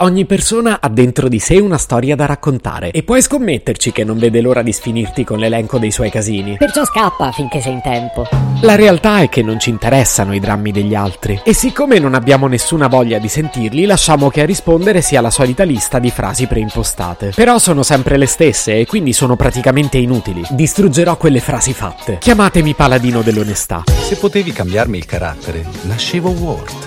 Ogni persona ha dentro di sé una storia da raccontare e puoi scommetterci che non vede l'ora di sfinirti con l'elenco dei suoi casini. Perciò scappa finché sei in tempo. La realtà è che non ci interessano i drammi degli altri e siccome non abbiamo nessuna voglia di sentirli, lasciamo che a rispondere sia la solita lista di frasi preimpostate. Però sono sempre le stesse e quindi sono praticamente inutili. Distruggerò quelle frasi fatte. Chiamatemi paladino dell'onestà. Se potevi cambiarmi il carattere, nascevo Ward.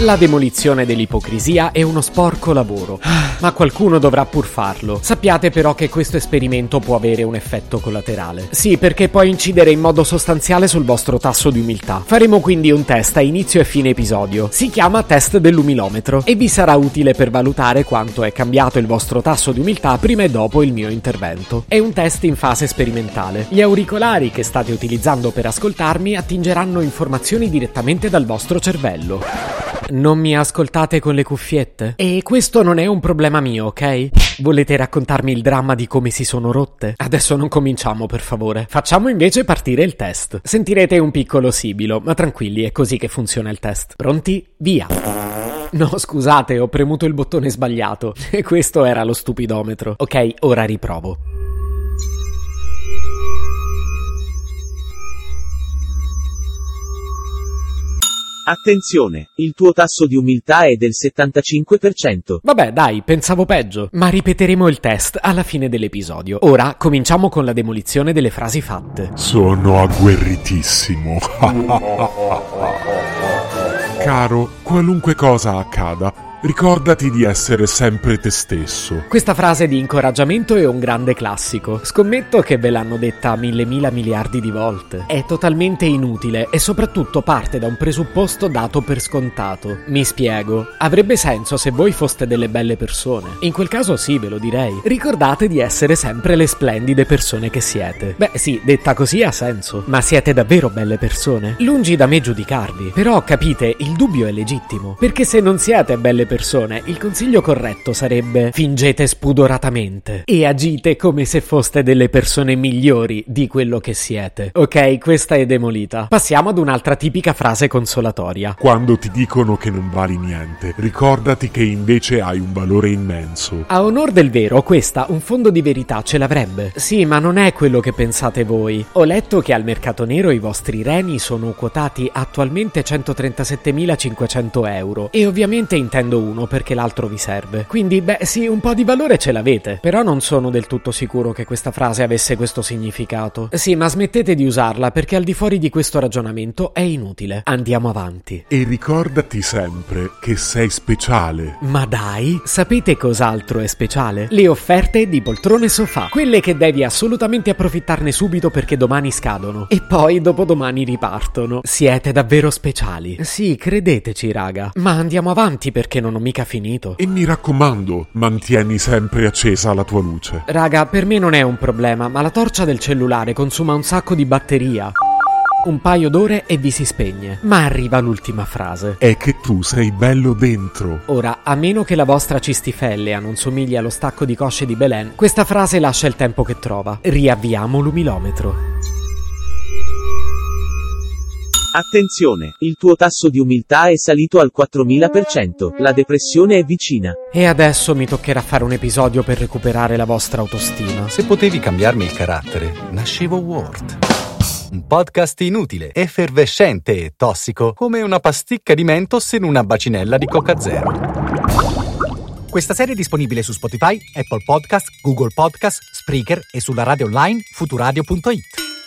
La demolizione dell'ipocrisia è uno sporco lavoro, ma qualcuno dovrà pur farlo. Sappiate però che questo esperimento può avere un effetto collaterale. Sì, perché può incidere in modo sostanziale sul vostro tasso di umiltà. Faremo quindi un test a inizio e fine episodio. Si chiama test dell'umilometro e vi sarà utile per valutare quanto è cambiato il vostro tasso di umiltà prima e dopo il mio intervento. È un test in fase sperimentale. Gli auricolari che state utilizzando per ascoltarmi attingeranno informazioni direttamente dal vostro cervello. Non mi ascoltate con le cuffiette? E questo non è un problema mio, ok? Volete raccontarmi il dramma di come si sono rotte? Adesso non cominciamo, per favore. Facciamo invece partire il test. Sentirete un piccolo sibilo, ma tranquilli, è così che funziona il test. Pronti? Via! No, scusate, ho premuto il bottone sbagliato. E questo era lo stupidometro. Ok, ora riprovo. Attenzione, il tuo tasso di umiltà è del 75%. Vabbè, dai, pensavo peggio. Ma ripeteremo il test alla fine dell'episodio. Ora cominciamo con la demolizione delle frasi fatte. Sono agguerritissimo. Caro, qualunque cosa accada, ricordati di essere sempre te stesso. Questa frase di incoraggiamento è un grande classico. Scommetto che ve l'hanno detta mille mila miliardi di volte. È totalmente inutile e soprattutto parte da un presupposto dato per scontato. Mi spiego. Avrebbe senso se voi foste delle belle persone. In quel caso sì, ve lo direi. Ricordate di essere sempre le splendide persone che siete. Beh sì, detta così ha senso. Ma siete davvero belle persone? Lungi da me giudicarvi. Però capite, il dubbio è legittimo. Perché se non siete belle persone, il consiglio corretto sarebbe fingete spudoratamente e agite come se foste delle persone migliori di quello che siete. Ok, questa è demolita. Passiamo ad un'altra tipica frase consolatoria. Quando ti dicono che non vali niente, ricordati che invece hai un valore immenso. A onor del vero, questa un fondo di verità ce l'avrebbe. Sì, ma non è quello che pensate voi. Ho letto che al mercato nero i vostri reni sono quotati attualmente 137.500 euro e ovviamente intendo uno perché l'altro vi serve. Quindi, beh, sì, un po' di valore ce l'avete. Però non sono del tutto sicuro che questa frase avesse questo significato. Sì, ma smettete di usarla perché al di fuori di questo ragionamento è inutile. Andiamo avanti. E ricordati sempre che sei speciale. Ma dai, sapete cos'altro è speciale? Le offerte di poltrone sofà, quelle che devi assolutamente approfittarne subito perché domani scadono e poi dopodomani ripartono. Siete davvero speciali. Sì, credeteci, raga. Ma andiamo avanti perché non ho mica finito. E mi raccomando, mantieni sempre accesa la tua luce. Raga, per me non è un problema, ma la torcia del cellulare consuma un sacco di batteria. Un paio d'ore e vi si spegne. Ma arriva l'ultima frase. È che tu sei bello dentro. Ora, a meno che la vostra cistifellea non somigli allo stacco di cosce di Belen, questa frase lascia il tempo che trova. Riavviamo l'umilometro. Attenzione, il tuo tasso di umiltà è salito al 4000%, la depressione è vicina. E adesso mi toccherà fare un episodio per recuperare la vostra autostima. Se potevi cambiarmi il carattere, nascevo Ward. Un podcast inutile, effervescente e tossico, come una pasticca di mentos in una bacinella di Coca Zero. Questa serie è disponibile su Spotify, Apple Podcast, Google Podcast, Spreaker e sulla radio online futuradio.it.